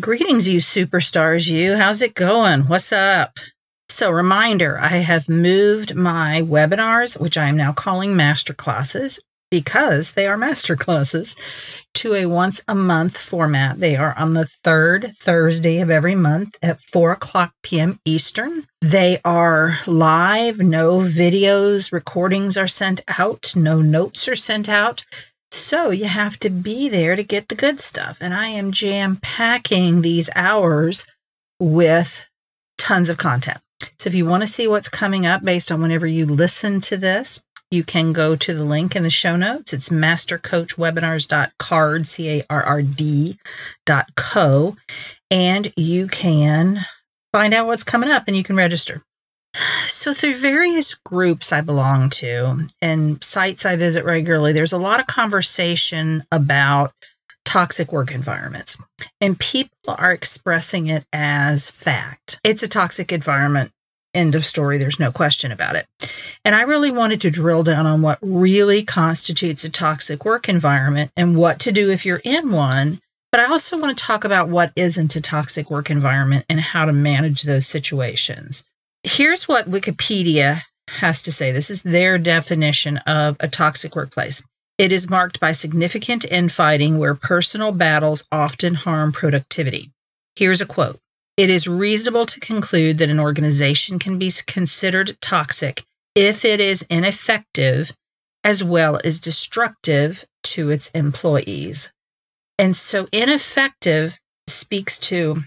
Greetings, you superstars, you. How's it going? What's up? So, reminder I have moved my webinars, which I am now calling master classes because they are master classes, to a once a month format. They are on the third Thursday of every month at 4 o'clock p.m. Eastern. They are live, no videos, recordings are sent out, no notes are sent out. So you have to be there to get the good stuff. And I am jam packing these hours with tons of content. So if you want to see what's coming up based on whenever you listen to this, you can go to the link in the show notes. It's mastercoachwebinars.carrd, C-A-R-R-D dot co. And you can find out what's coming up and you can register. So, through various groups I belong to and sites I visit regularly, there's a lot of conversation about toxic work environments. And people are expressing it as fact. It's a toxic environment. End of story. There's no question about it. And I really wanted to drill down on what really constitutes a toxic work environment and what to do if you're in one. But I also want to talk about what isn't a toxic work environment and how to manage those situations here's what Wikipedia has to say. This is their definition of a toxic workplace. It is marked by significant infighting where personal battles often harm productivity. Here's a quote It is reasonable to conclude that an organization can be considered toxic if it is ineffective as well as destructive to its employees. And so, ineffective speaks to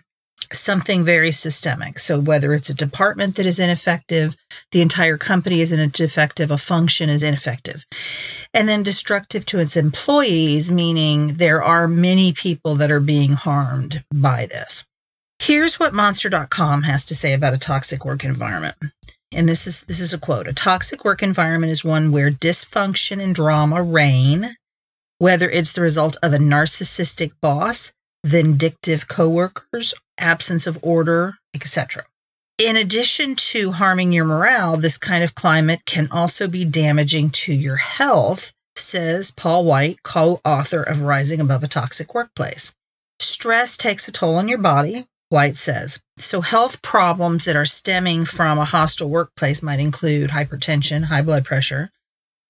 something very systemic. So whether it's a department that is ineffective, the entire company is ineffective, a function is ineffective. And then destructive to its employees, meaning there are many people that are being harmed by this. Here's what monster.com has to say about a toxic work environment. And this is this is a quote. A toxic work environment is one where dysfunction and drama reign, whether it's the result of a narcissistic boss, vindictive coworkers, absence of order, etc. In addition to harming your morale, this kind of climate can also be damaging to your health, says Paul White, co author of Rising Above a Toxic Workplace. Stress takes a toll on your body, White says. So, health problems that are stemming from a hostile workplace might include hypertension, high blood pressure,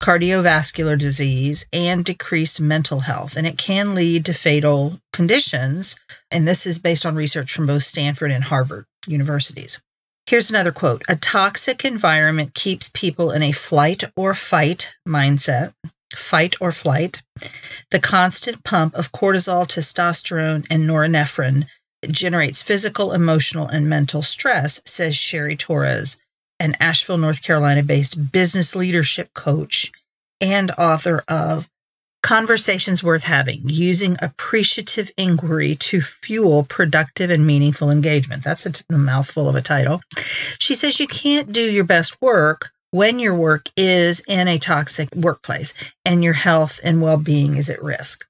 cardiovascular disease, and decreased mental health. And it can lead to fatal conditions. And this is based on research from both Stanford and Harvard universities. Here's another quote A toxic environment keeps people in a flight or fight mindset, fight or flight. The constant pump of cortisol, testosterone, and norepinephrine generates physical, emotional, and mental stress, says Cheri Torres, an Asheville, North Carolina based business leadership coach and author of Conversations Worth Having Using Appreciative Inquiry to Fuel Productive and Meaningful Engagement. That's a, t- a mouthful of a title. She says you can't do your best work when your work is in a toxic workplace and your health and well being is at risk.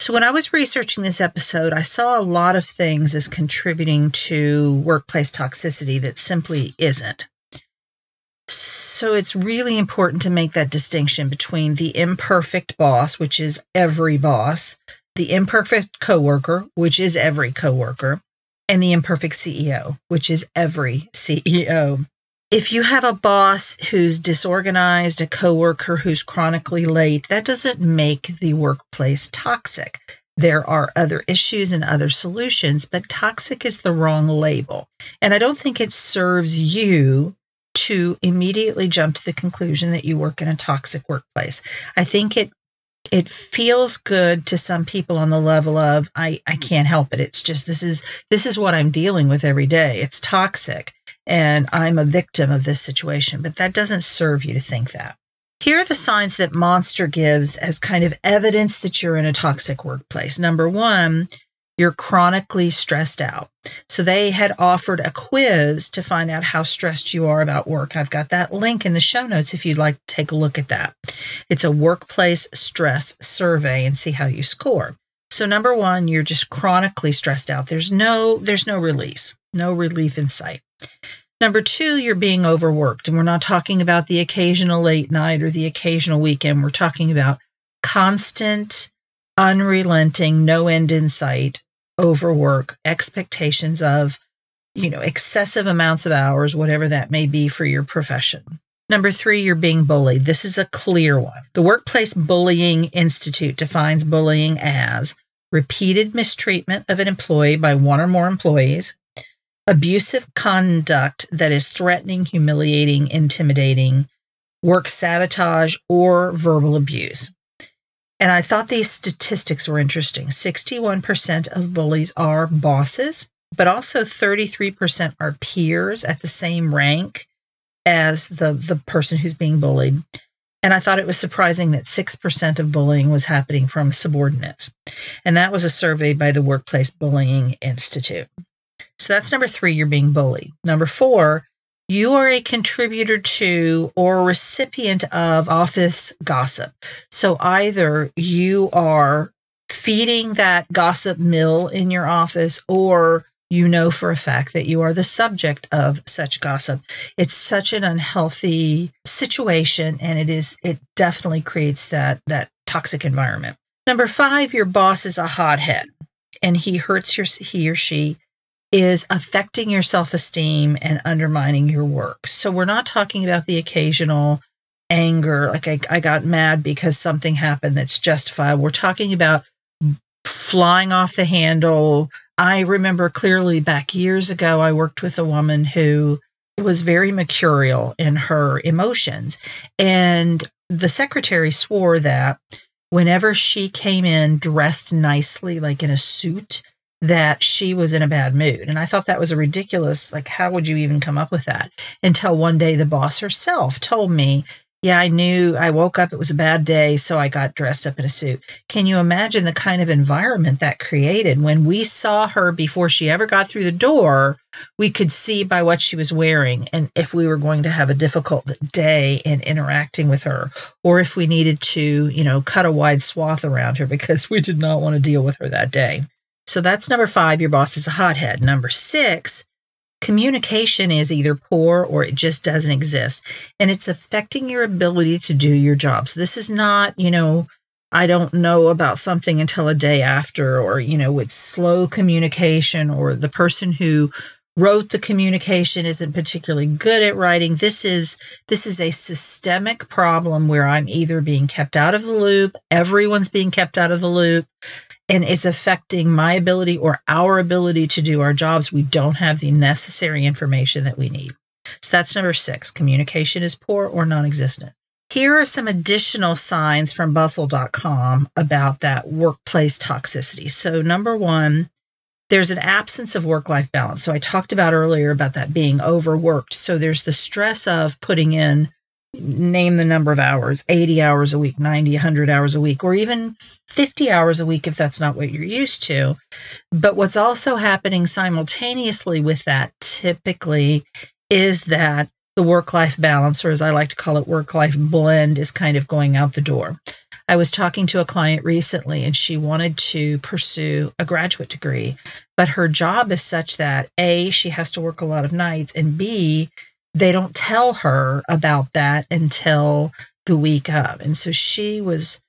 So, when I was researching this episode, I saw a lot of things as contributing to workplace toxicity that simply isn't. So, it's really important to make that distinction between the imperfect boss, which is every boss, the imperfect coworker, which is every coworker, and the imperfect CEO, which is every CEO if you have a boss who's disorganized, a coworker who's chronically late, that doesn't make the workplace toxic. There are other issues and other solutions, but toxic is the wrong label. And I don't think it serves you to immediately jump to the conclusion that you work in a toxic workplace. I think it it feels good to some people on the level of I, I can't help it. It's just this is this is what I'm dealing with every day. It's toxic and I'm a victim of this situation. But that doesn't serve you to think that. Here are the signs that Monster gives as kind of evidence that you're in a toxic workplace. Number one, you're chronically stressed out. So they had offered a quiz to find out how stressed you are about work. I've got that link in the show notes if you'd like to take a look at that. It's a workplace stress survey and see how you score. So number 1, you're just chronically stressed out. There's no there's no release, no relief in sight. Number 2, you're being overworked. And we're not talking about the occasional late night or the occasional weekend. We're talking about constant unrelenting, no end in sight, overwork, expectations of, you know, excessive amounts of hours, whatever that may be for your profession. Number three, you're being bullied. This is a clear one. The Workplace Bullying Institute defines bullying as repeated mistreatment of an employee by one or more employees, abusive conduct that is threatening, humiliating, intimidating, work sabotage, or verbal abuse. And I thought these statistics were interesting. 61% of bullies are bosses, but also 33% are peers at the same rank as the, the person who's being bullied. And I thought it was surprising that 6% of bullying was happening from subordinates. And that was a survey by the Workplace Bullying Institute. So that's number three, you're being bullied. Number four, you are a contributor to or recipient of office gossip. So either you are feeding that gossip mill in your office or you know for a fact that you are the subject of such gossip. It's such an unhealthy situation and it is it definitely creates that that toxic environment. Number 5, your boss is a hothead and he hurts your he or she is affecting your self esteem and undermining your work. So we're not talking about the occasional anger, like I, I got mad because something happened that's justified. We're talking about flying off the handle. I remember clearly back years ago, I worked with a woman who was very mercurial in her emotions. And the secretary swore that whenever she came in dressed nicely, like in a suit, that she was in a bad mood. And I thought that was a ridiculous, like, how would you even come up with that? Until one day the boss herself told me, yeah, I knew I woke up, it was a bad day, so I got dressed up in a suit. Can you imagine the kind of environment that created? When we saw her before she ever got through the door, we could see by what she was wearing and if we were going to have a difficult day in interacting with her, or if we needed to, you know, cut a wide swath around her because we did not want to deal with her that day. So that's number five. Your boss is a hothead. Number six, communication is either poor or it just doesn't exist. And it's affecting your ability to do your job. So this is not, you know, I don't know about something until a day after, or, you know, it's slow communication, or the person who wrote the communication isn't particularly good at writing this is this is a systemic problem where i'm either being kept out of the loop everyone's being kept out of the loop and it's affecting my ability or our ability to do our jobs. We don't have the necessary information that we need. So that's number six. Communication is poor or non existent. Here are some additional signs from bustle.com about that workplace toxicity. So, number one, there's an absence of work life balance. So, I talked about earlier about that being overworked. So, there's the stress of putting in name the number of hours 80 hours a week 90 100 hours a week or even 50 hours a week if that's not what you're used to. But what's also happening simultaneously with that typically is that the work life balance or as i like to call it work life blend is kind of going out the door. I was talking to a client recently and she wanted to pursue a graduate degree but her job is such that a she has to work a lot of nights and b they don't tell her about that until the week of. And so she was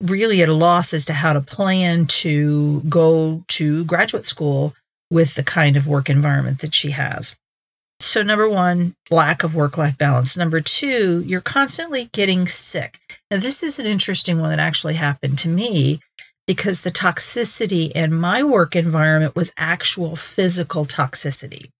really at a loss as to how to plan to go to graduate school with the kind of work environment that she has. So, number one, lack of work life balance. Number two, you're constantly getting sick. Now, this is an interesting one that actually happened to me because the toxicity in my work environment was actual physical toxicity.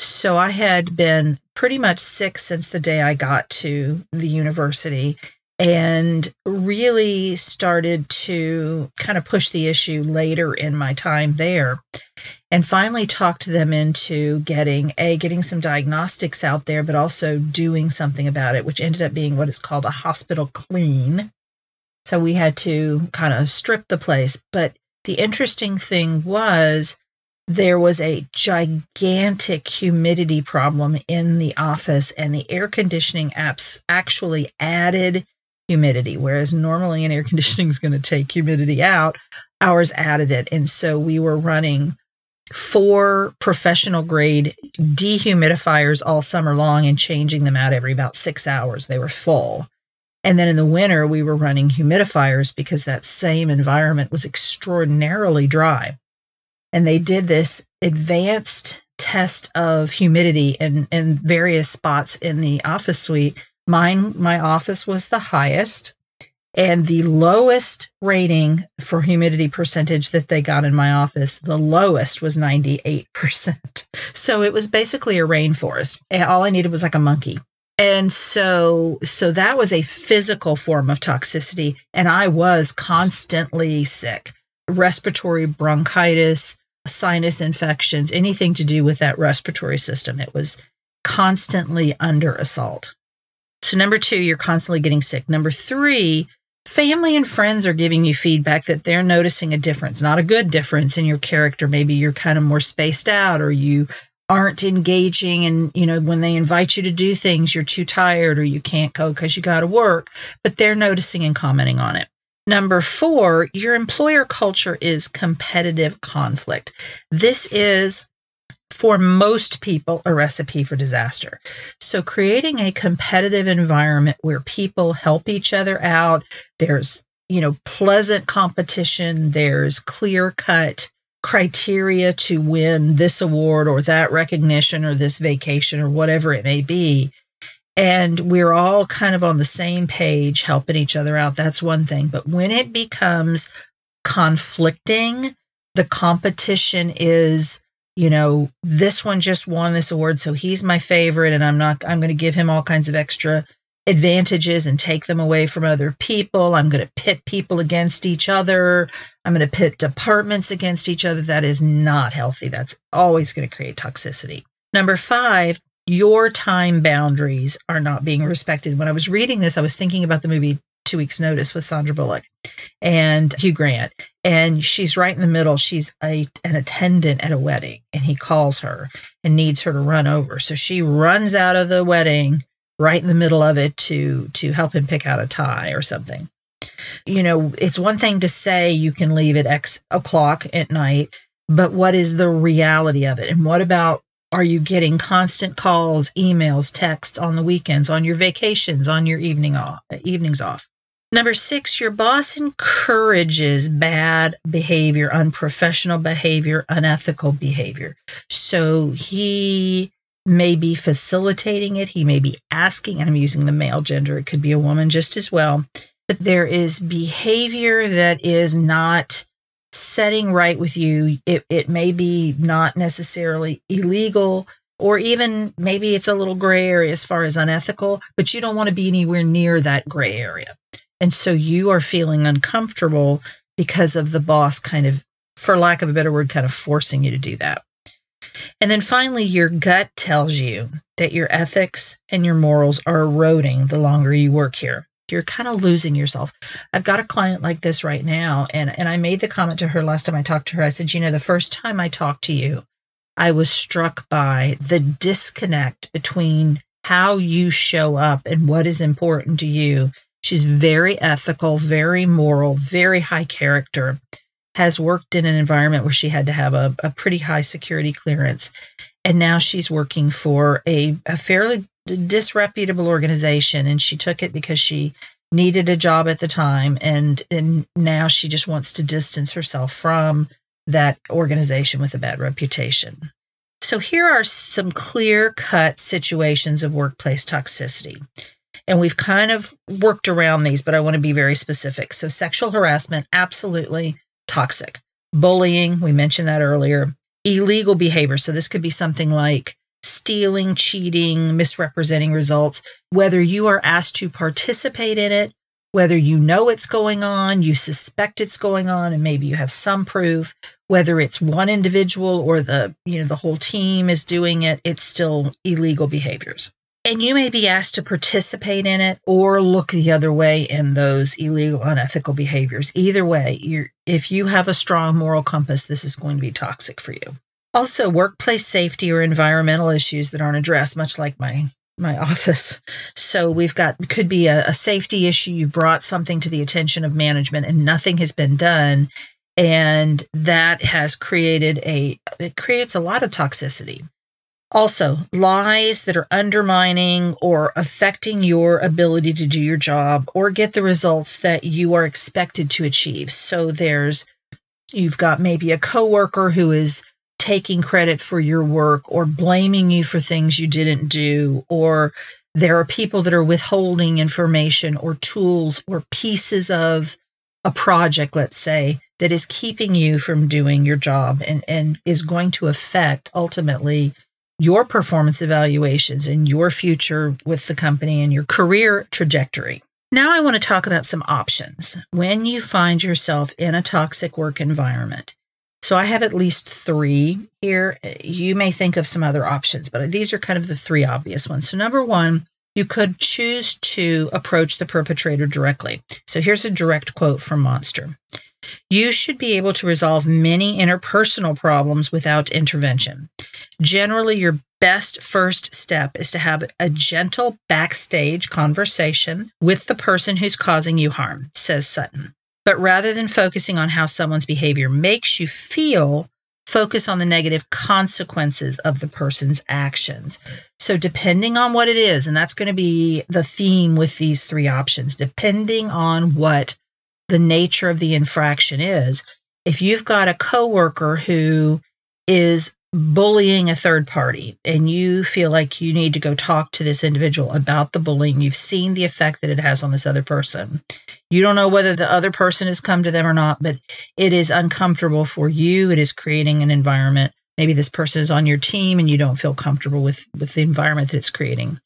So I had been pretty much sick since the day I got to the university and really started to kind of push the issue later in my time there and finally talked them into getting a getting some diagnostics out there but also doing something about it which ended up being what is called a hospital clean. So we had to kind of strip the place. But the interesting thing was there was a gigantic humidity problem in the office and the air conditioning apps actually added humidity, whereas normally an air conditioning is going to take humidity out. Ours added it. And so we were running four professional grade dehumidifiers all summer long and changing them out every about six hours. They were full. And then in the winter, we were running humidifiers because that same environment was extraordinarily dry. And they did this advanced test of humidity in, in various spots in the office suite Mine, my office was the highest. And the lowest rating for humidity percentage that they got in my office, the lowest was 98%. So it was basically a rainforest. All I needed was like a monkey. And so, so that was a physical form of toxicity. And I was constantly sick, respiratory bronchitis, sinus infections, anything to do with that respiratory system. It was constantly under assault. So, number two, you're constantly getting sick. Number three, family and friends are giving you feedback that they're noticing a difference, not a good difference in your character. Maybe you're kind of more spaced out or you aren't engaging and you know when they invite you to do things you're too tired or you can't go because you got to work but they're noticing and commenting on it number four your employer culture is competitive conflict this is for most people a recipe for disaster. So creating a competitive environment where people help each other out, there's, you know, pleasant competition, there's clear cut criteria to win this award or that recognition or this vacation or whatever it may be. And we're all kind of on the same page helping each other out. That's one thing. But when it becomes conflicting, the competition is you know, this one just won this award, so he's my favorite, and I'm not, I'm going to give him all kinds of extra advantages and take them away from other people. I'm going to pit people against each other. I'm going to pit departments against each other. That is not healthy. That's always going to create toxicity. Number five, your time boundaries are not being respected. When I was reading this, I was thinking about the movie Two Weeks Notice with Sandra Bullock and Hugh Grant. And she's right in the middle. She's a, an attendant at a wedding, and he calls her and needs her to run over. So she runs out of the wedding right in the middle of it to to help him pick out a tie or something. You know, it's one thing to say you can leave at X o'clock at night, but what is the reality of it? And what about are you getting constant calls, emails, texts on the weekends, on your vacations, on your evening off, evenings off? Number six, your boss encourages bad behavior, unprofessional behavior, unethical behavior. So he may be facilitating it. He may be asking, and I'm using the male gender, it could be a woman just as well. But there is behavior that is not setting right with you. It, it may be not necessarily illegal, or even maybe it's a little gray area as far as unethical, but you don't want to be anywhere near that gray area. And so you are feeling uncomfortable because of the boss kind of, for lack of a better word, kind of forcing you to do that. And then finally, your gut tells you that your ethics and your morals are eroding the longer you work here. You're kind of losing yourself. I've got a client like this right now, and, and I made the comment to her last time I talked to her. I said, You know, the first time I talked to you, I was struck by the disconnect between how you show up and what is important to you She's very ethical, very moral, very high character, has worked in an environment where she had to have a, a pretty high security clearance. And now she's working for a, a fairly disreputable organization. And she took it because she needed a job at the time. And, and now she just wants to distance herself from that organization with a bad reputation. So here are some clear cut situations of workplace toxicity. And we've kind of worked around these, but I want to be very specific. So, sexual harassment, absolutely toxic. Bullying, we mentioned that earlier. Illegal behavior. So, this could be something like stealing, cheating, misrepresenting results, whether you are asked to participate in it, whether you know it's going on, you suspect it's going on, and maybe you have some proof, whether it's one individual or the, you know, the whole team is doing it, it's still illegal behaviors. And you may be asked to participate in it or look the other way in those illegal, unethical behaviors. Either way, if you have a strong moral compass, this is going to be toxic for you. Also, workplace safety or environmental issues that aren't addressed, much like my my office. So we've got could be a, a safety issue. You brought something to the attention of management and nothing has been done. And that has created a it creates a lot of toxicity. Also, lies that are undermining or affecting your ability to do your job or get the results that you are expected to achieve. So there's you've got maybe a coworker who is taking credit for your work or blaming you for things you didn't do or there are people that are withholding information or tools or pieces of a project, let's say, that is keeping you from doing your job and, and is going to affect ultimately your performance evaluations and your future with the company and your career trajectory. Now, I want to talk about some options when you find yourself in a toxic work environment. So, I have at least three here. You may think of some other options, but these are kind of the three obvious ones. So, number one, you could choose to approach the perpetrator directly. So, here's a direct quote from Monster you should be able to resolve many interpersonal problems without intervention. Generally, your best first step is to have a gentle backstage conversation with the person who's causing you harm, says Sutton. But rather than focusing on how someone's behavior makes you feel, focus on the negative consequences of the person's actions. So, depending on what it is, and that's going to be the theme with these three options, depending on what the nature of the infraction is. If you've got a coworker who is bullying a third party and you feel like you need to go talk to this individual about the bullying, you've seen the effect that it has on this other person. You don't know whether the other person has come to them or not, but it is uncomfortable for you. It is creating an environment. Maybe this person is on your team and you don't feel comfortable with, with the environment that it's creating.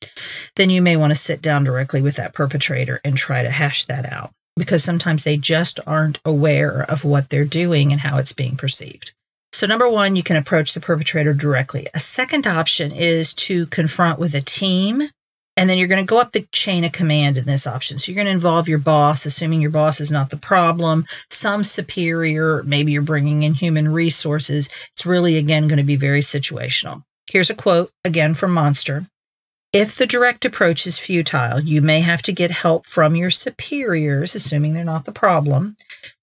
Then you may want to sit down directly with that perpetrator and try to hash that out because sometimes they just aren't aware of what they're doing and how it's being perceived. So, number one, you can approach the perpetrator directly. A second option is to confront with a team. And then you're going to go up the chain of command in this option. So, you're going to involve your boss, assuming your boss is not the problem, some superior, maybe you're bringing in human resources. It's really, again, going to be very situational. Here's a quote again from Monster if the direct approach is futile, you may have to get help from your superiors, assuming they're not the problem,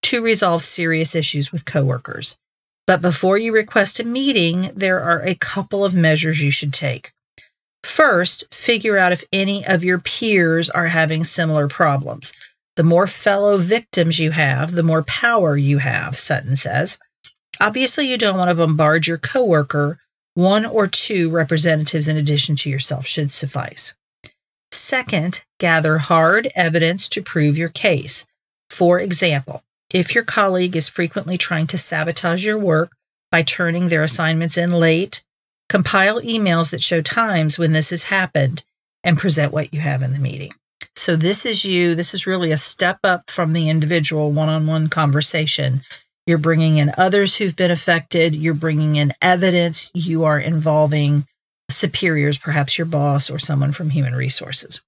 to resolve serious issues with coworkers. But before you request a meeting, there are a couple of measures you should take. First, figure out if any of your peers are having similar problems. The more fellow victims you have, the more power you have, Sutton says. Obviously, you don't want to bombard your coworker one or two representatives in addition to yourself should suffice. Second, gather hard evidence to prove your case. For example, if your colleague is frequently trying to sabotage your work by turning their assignments in late, compile emails that show times when this has happened and present what you have in the meeting. So, this is you. This is really a step up from the individual one on one conversation you're bringing in others who've been affected. You're bringing in evidence. You are involving superiors, perhaps your boss or someone from human resources.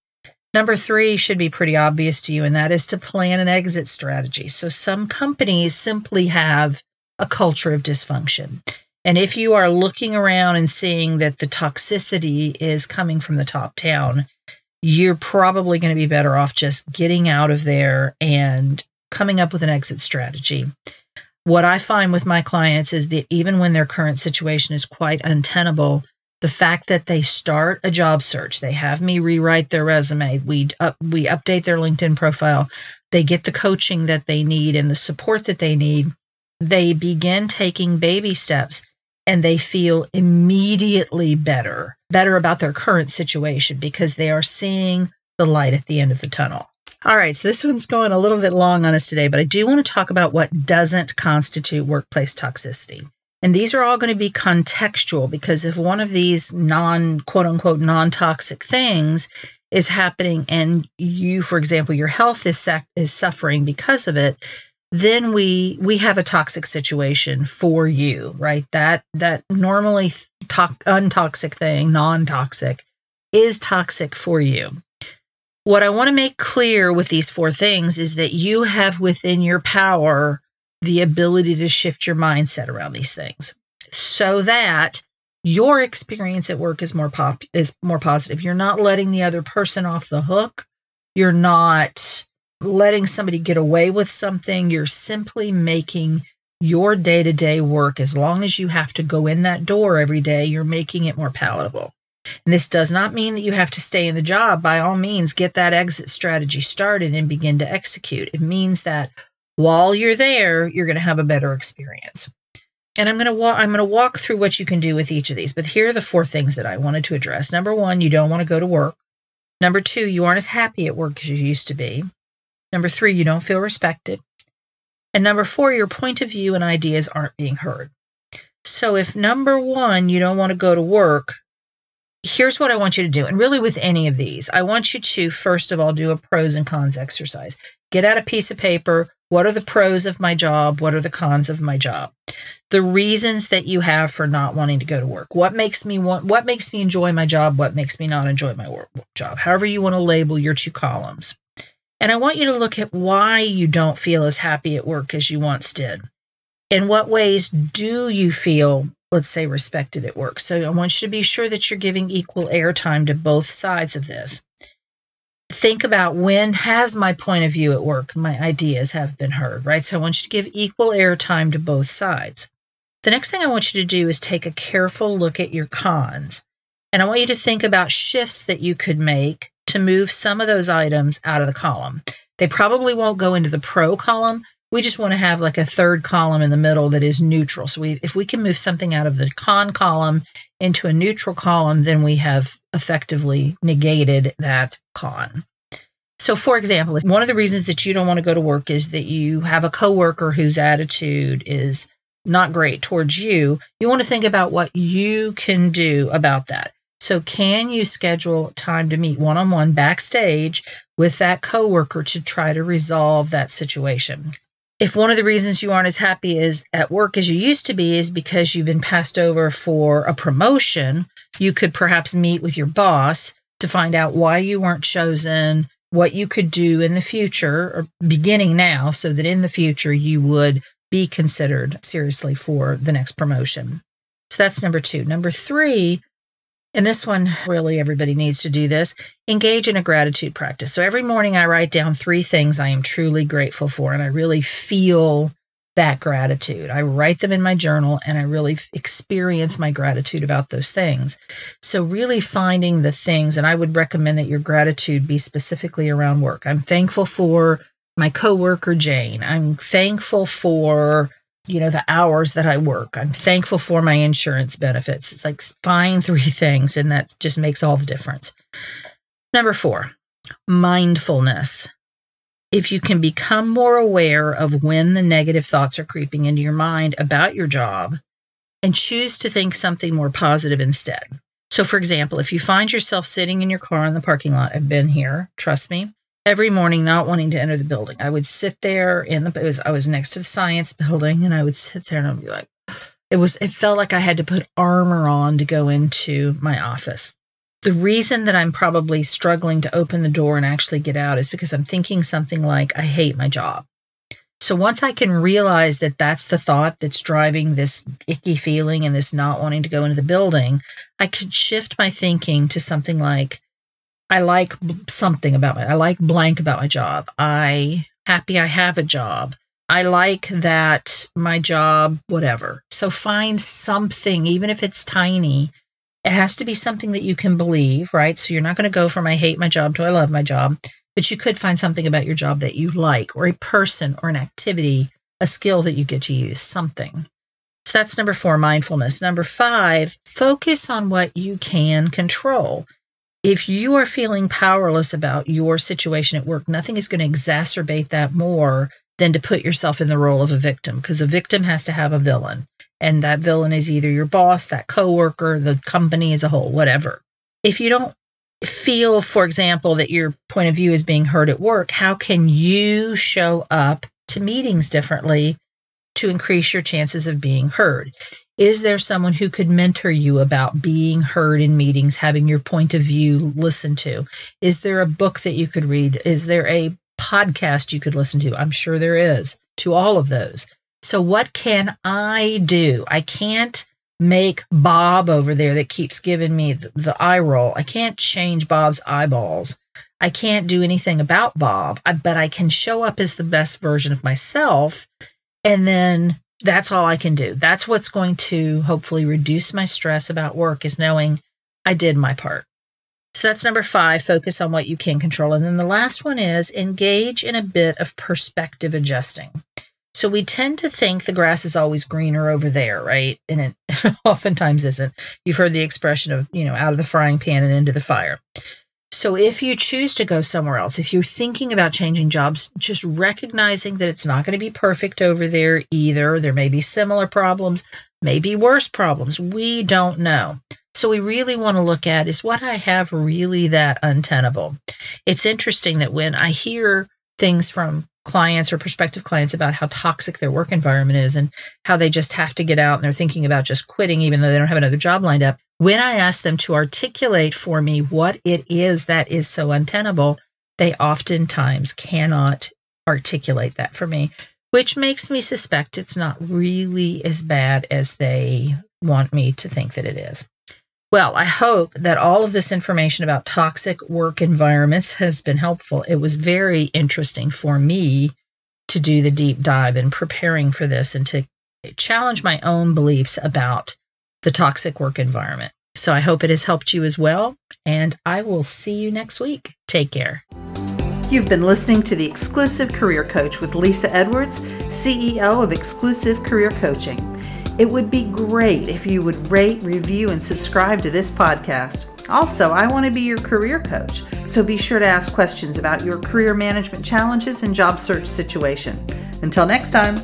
Number three should be pretty obvious to you, and that is to plan an exit strategy. So, some companies simply have a culture of dysfunction. And if you are looking around and seeing that the toxicity is coming from the top down, you're probably going to be better off just getting out of there and coming up with an exit strategy. What I find with my clients is that even when their current situation is quite untenable, the fact that they start a job search, they have me rewrite their resume, we up, we update their LinkedIn profile, they get the coaching that they need and the support that they need, they begin taking baby steps and they feel immediately better, better about their current situation because they are seeing the light at the end of the tunnel. All right, so this one's going a little bit long on us today, but I do want to talk about what doesn't constitute workplace toxicity. And these are all going to be contextual because if one of these non quote unquote non toxic things is happening and you, for example, your health is, is suffering because of it, then we we have a toxic situation for you right? That that normally to- untoxic thing non-toxic is toxic for you. What i want to make clear with these four things is that you have within your power the ability to shift your mindset around these things so that your experience at work is more pop is more positive. You're not letting the other person off the hook. You're not letting somebody get away with something. You're simply making your day to day work, as long as you have to go in that door every day, you're making it more palatable. And this does not mean that you have to stay in the job. By all means, get that exit strategy started and begin to execute. It means that while you're there, you're going to have a better experience. And I'm going to walk I'm going to walk through what you can do with each of these. But here are the four things that I wanted to address. Number 1, you don't want to go to work. Number 2, you aren't as happy at work as you used to be. Number three, you don't feel respected. And number four, your point of view and ideas aren't being heard. So if number one, you don't want to go to work, here's what I want you to do. And really, with any of these, I want you to, first of all, do a pros and cons exercise. Get out a piece of paper. What are the pros of my job? What are the cons of my job? The reasons that you have for not wanting to go to work. What makes me want, what makes me enjoy my job? What makes me not enjoy my work job? However you want to label your two columns. And I want you to look at why you don't feel as happy at work as you once did. In what ways do you feel, let's say, respected at work? So I want you to be sure that you're giving equal airtime to both sides of this. Think about when has my point of view at work, my ideas have been heard, right? So I want you to give equal airtime to both sides. The next thing I want you to do is take a careful look at your cons. And I want you to think about shifts that you could make to move some of those items out of the column. They probably won't go into the pro column. We just want to have like a third column in the middle that is neutral. So we, if we can move something out of the con column into a neutral column, then we have effectively negated that con. So, for example, if one of the reasons that you don't want to go to work is that you have a coworker whose attitude is not great towards you, you want to think about what you can do about that. So, can you schedule time to meet one on one backstage with that coworker to try to resolve that situation? If one of the reasons you aren't as happy as at work as you used to be is because you've been passed over for a promotion, you could perhaps meet with your boss to find out why you weren't chosen, what you could do in the future, or beginning now, so that in the future you would be considered seriously for the next promotion. So that's number two. Number three, and this one, really, everybody needs to do this engage in a gratitude practice. So every morning I write down three things I am truly grateful for, and I really feel that gratitude. I write them in my journal and I really experience my gratitude about those things. So, really finding the things, and I would recommend that your gratitude be specifically around work. I'm thankful for my coworker, Jane. I'm thankful for you know, the hours that I work. I'm thankful for my insurance benefits. It's like find three things, and that just makes all the difference. Number four, mindfulness. If you can become more aware of when the negative thoughts are creeping into your mind about your job and choose to think something more positive instead. So, for example, if you find yourself sitting in your car in the parking lot, I've been here, trust me, every morning not wanting to enter the building. I would sit there in the was, I was next to the science building and I would sit there and I'd be like it was it felt like I had to put armor on to go into my office. The reason that I'm probably struggling to open the door and actually get out is because I'm thinking something like I hate my job. So once I can realize that that's the thought that's driving this icky feeling and this not wanting to go into the building, I could shift my thinking to something like I like something about my, I like blank about my job. I happy I have a job. I like that my job, whatever. So find something, even if it's tiny. It has to be something that you can believe, right? So you're not going to go from I hate my job to I love my job, but you could find something about your job that you like, or a person, or an activity, a skill that you get to use, something. So that's number four, mindfulness. Number five, focus on what you can control if you are feeling powerless about your situation at work, nothing is going to exacerbate that more than to put yourself in the role of a victim because a victim has to have a villain. And that villain is either your boss, that coworker, the company as a whole, whatever. If you don't feel, for example, that your point of view is being heard at work, how can you show up to meetings differently to increase your chances of being heard? Is there someone who could mentor you about being heard in meetings, having your point of view listened to? Is there a book that you could read? Is there a podcast you could listen to? I'm sure there is to all of those. So, what can I do? I can't make Bob over there that keeps giving me the, the eye roll. I can't change Bob's eyeballs. I can't do anything about Bob, but I can show up as the best version of myself. And then that's all I can do. That's what's going to hopefully reduce my stress about work is knowing I did my part. So that's number five, focus on what you can control. And then the last one is engage in a bit of perspective adjusting. So we tend to think the grass is always greener over there, right? And it oftentimes isn't. You've heard the expression of, you know, out of the frying pan and into the fire. So if you choose to go somewhere else, if you're thinking about changing jobs, just recognizing that it's not going to be perfect over there either. There may be similar problems, maybe worse problems. We don't know. So we really want to look at is what I have really that untenable? It's interesting that when I hear things from clients or prospective clients about how toxic their work environment is and how they just have to get out and they're thinking about just quitting even though they don't have another job lined up. When I ask them to articulate for me what it is that is so untenable, they oftentimes cannot articulate that for me, which makes me suspect it's not really as bad as they want me to think that it is. Well, I hope that all of this information about toxic work environments has been helpful. It was very interesting for me to do the deep dive in preparing for this and to challenge my own beliefs about the toxic work environment. So I hope it has helped you as well. And I will see you next week. Take care. You've been listening to the Exclusive Career Coach with Lisa Edwards, CEO of Exclusive Career Coaching. It would be great if you would rate, review, and subscribe to this podcast. Also, I want to be your career coach, so be sure to ask questions about your career management challenges and job search situation. Until next time.